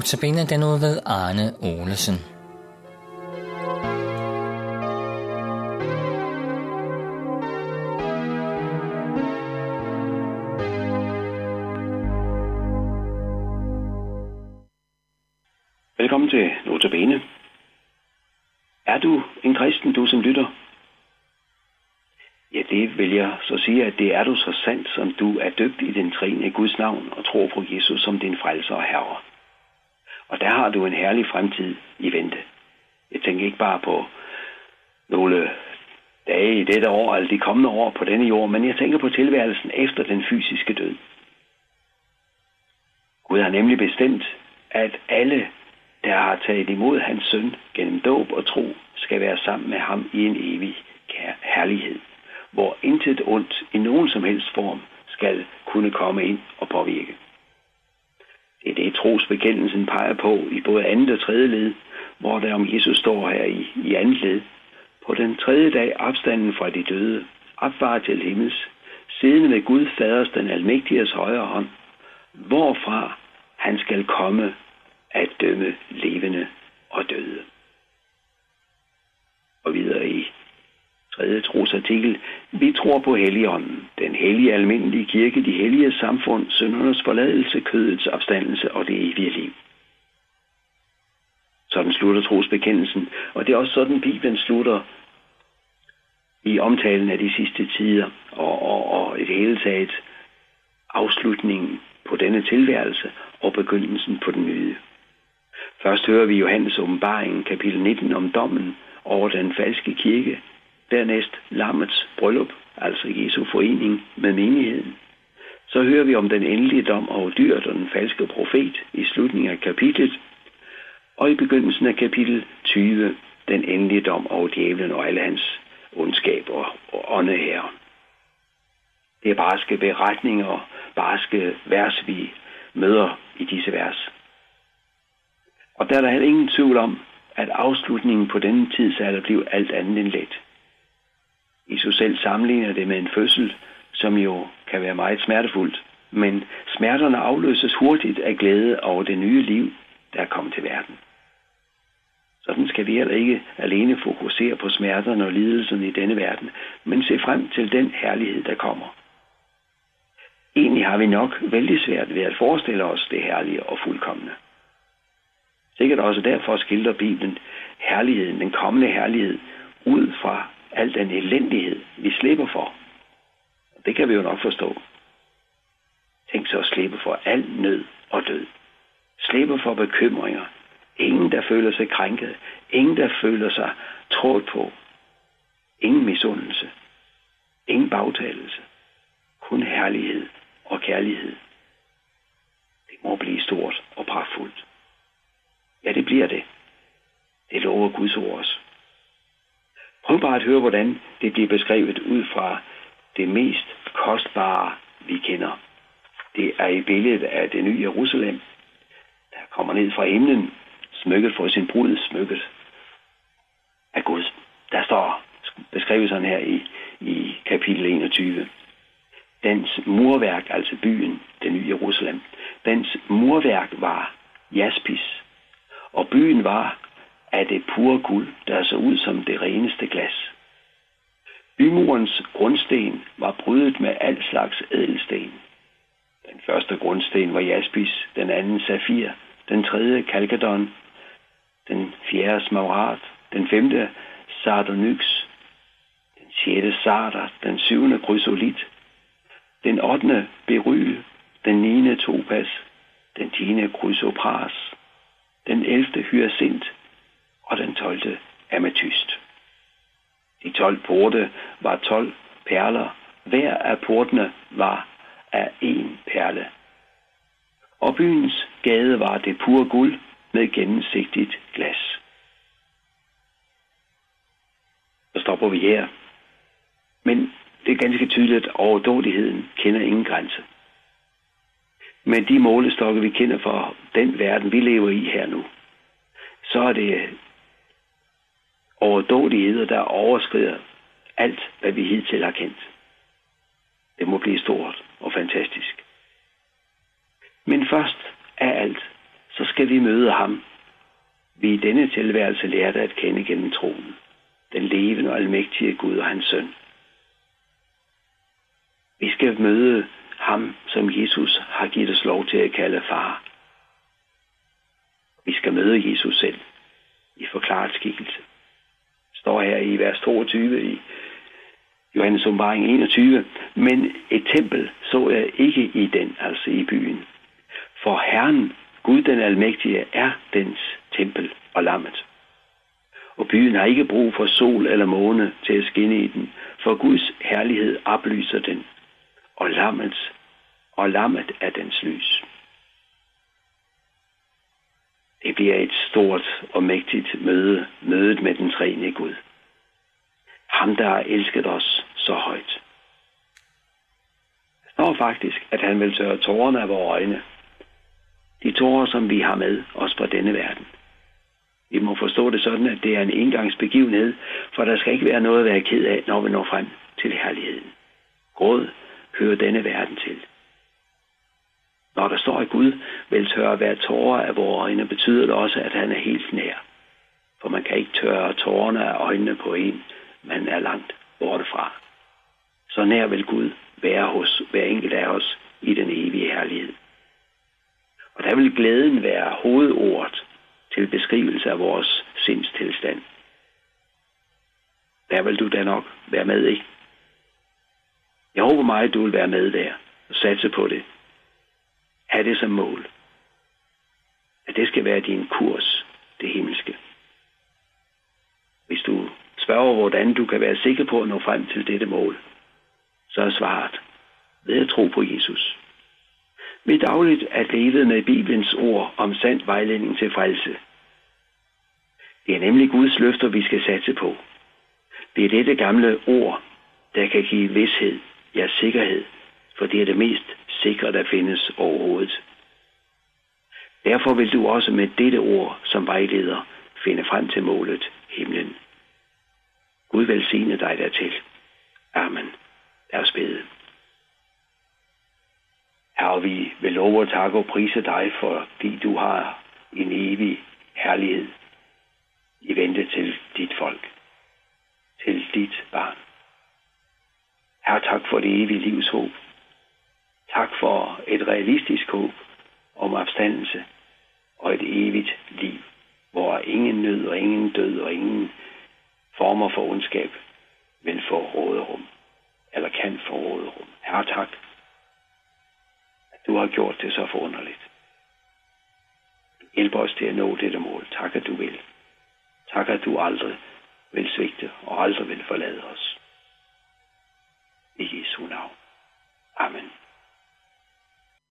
Notabene den ud ved Arne Olesen. Velkommen til Notabene. Er du en kristen, du som lytter? Ja, det vil jeg så sige, at det er du så sandt, som du er døbt i den trine Guds navn og tror på Jesus som din frelser og herre. Og der har du en herlig fremtid i vente. Jeg tænker ikke bare på nogle dage i dette år, eller de kommende år på denne jord, men jeg tænker på tilværelsen efter den fysiske død. Gud har nemlig bestemt, at alle, der har taget imod hans søn gennem dåb og tro, skal være sammen med ham i en evig herlighed, hvor intet ondt i nogen som helst form skal kunne komme ind og påvirke. Det er det, trosbekendelsen peger på i både andet og tredje led, hvor der om Jesus står her i, i andet led. På den tredje dag opstanden fra de døde, opvar til himmels, siddende med Gud faders den almægtiges højre hånd, hvorfra han skal komme at dømme levende og døde. Og videre i tredje trosartikel. Vi tror på Helligånden, den hellige almindelige kirke, de hellige samfund, syndernes forladelse, kødets opstandelse og det evige liv. Sådan slutter trosbekendelsen, og det er også sådan, Bibelen slutter i omtalen af de sidste tider, og, og, og et hele taget afslutningen på denne tilværelse og begyndelsen på den nye. Først hører vi Johannes åbenbaring, kapitel 19, om dommen over den falske kirke, Dernæst lammets bryllup, altså Jesu forening med menigheden. Så hører vi om den endelige dom over dyret og den falske profet i slutningen af kapitlet. Og i begyndelsen af kapitel 20, den endelige dom over djævlen og alle hans ondskab og, og åndeherre. Det er barske beretninger, barske vers, vi møder i disse vers. Og der er der heller ingen tvivl om, at afslutningen på denne tidsalder blev alt andet end let. Jesus selv sammenligner det med en fødsel, som jo kan være meget smertefuldt. Men smerterne afløses hurtigt af glæde over det nye liv, der er kommet til verden. Sådan skal vi heller ikke alene fokusere på smerterne og lidelsen i denne verden, men se frem til den herlighed, der kommer. Egentlig har vi nok vældig svært ved at forestille os det herlige og fuldkommende. Sikkert også derfor skildrer Bibelen herligheden, den kommende herlighed, ud fra al den elendighed, vi slipper for. Det kan vi jo nok forstå. Tænk så at slippe for al nød og død. Slippe for bekymringer. Ingen, der føler sig krænket. Ingen, der føler sig trådt på. Ingen misundelse. Ingen bagtalelse. Kun herlighed og kærlighed. Det må blive stort og pragtfuldt. Ja, det bliver det. Det lover Guds ord os. Bare at høre, hvordan det bliver beskrevet ud fra det mest kostbare, vi kender. Det er i billedet af det nye Jerusalem, der kommer ned fra himlen, smykket for sin brud, smykket af Gud. Der står beskrevet sådan her i, i kapitel 21. Dens murværk, altså byen, det nye Jerusalem, dens murværk var jaspis, og byen var af det pure guld, der så ud som det reneste glas. Bymurens grundsten var brydet med al slags ædelsten. Den første grundsten var jaspis, den anden safir, den tredje kalkedon, den fjerde smaragd, den femte sardonyx, den sjette sarder, den syvende krysolit, den ottende beryl, den niende topas, den tiende chrysopras, den elfte hyacint, og den 12. ametyst. De 12 porte var 12 perler. Hver af portene var af en perle. Og byens gade var det pure guld med gennemsigtigt glas. Så stopper vi her. Men det er ganske tydeligt, at overdådigheden kender ingen grænse. Men de målestokke, vi kender for den verden, vi lever i her nu, så er det overdådigheder, der overskrider alt, hvad vi hidtil har kendt. Det må blive stort og fantastisk. Men først af alt, så skal vi møde ham. Vi i denne tilværelse lærte at kende gennem troen. Den levende og almægtige Gud og hans søn. Vi skal møde ham, som Jesus har givet os lov til at kalde far. Vi skal møde Jesus selv i forklaret skikkelse. Står her i vers 22 i Johannes åbenbaring 21. Men et tempel så jeg ikke i den, altså i byen. For Herren, Gud den Almægtige, er dens tempel og lammet. Og byen har ikke brug for sol eller måne til at skinne i den, for Guds herlighed oplyser den, og lammet, og lammet er dens lys. Det bliver et stort og mægtigt møde, mødet med den tredje Gud. Ham, der har elsket os så højt. Det står faktisk, at han vil tørre tårerne af vores øjne. De tårer, som vi har med os på denne verden. Vi må forstå det sådan, at det er en engangsbegivenhed, for der skal ikke være noget at være ked af, når vi når frem til herligheden. Gråd hører denne verden til. Når der står, at Gud vil tørre hver tårer af vores øjne, betyder det også, at han er helt nær. For man kan ikke tørre tårerne af øjnene på en, man er langt borte fra. Så nær vil Gud være hos hver enkelt af os i den evige herlighed. Og der vil glæden være hovedordet til beskrivelse af vores sindstilstand. Der vil du da nok være med, ikke? Jeg håber meget, at du vil være med der og satse på det. Ha' det som mål. At det skal være din kurs, det himmelske. Spørger, hvordan du kan være sikker på at nå frem til dette mål, så er svaret ved at tro på Jesus. Ved dagligt at leve med Bibelens ord om sand vejledning til frelse. Det er nemlig Guds løfter, vi skal satse på. Det er dette gamle ord, der kan give vidshed, ja sikkerhed, for det er det mest sikre, der findes overhovedet. Derfor vil du også med dette ord som vejleder finde frem til målet, himlen. Gud velsigne dig dertil. Amen. Lad os bede. Herre, vi vil love og takke og prise dig, fordi du har en evig herlighed i vente til dit folk, til dit barn. Herre, tak for det evige livs håb. Tak for et realistisk håb om opstandelse og et evigt liv, hvor ingen nød og ingen død og ingen former for ondskab vil få råderum, eller kan få råderum. Herre, tak, at du har gjort det så forunderligt. Hjælp os til at nå dette mål. Tak, at du vil. Tak, at du aldrig vil svigte og aldrig vil forlade os. I Jesu navn. Amen.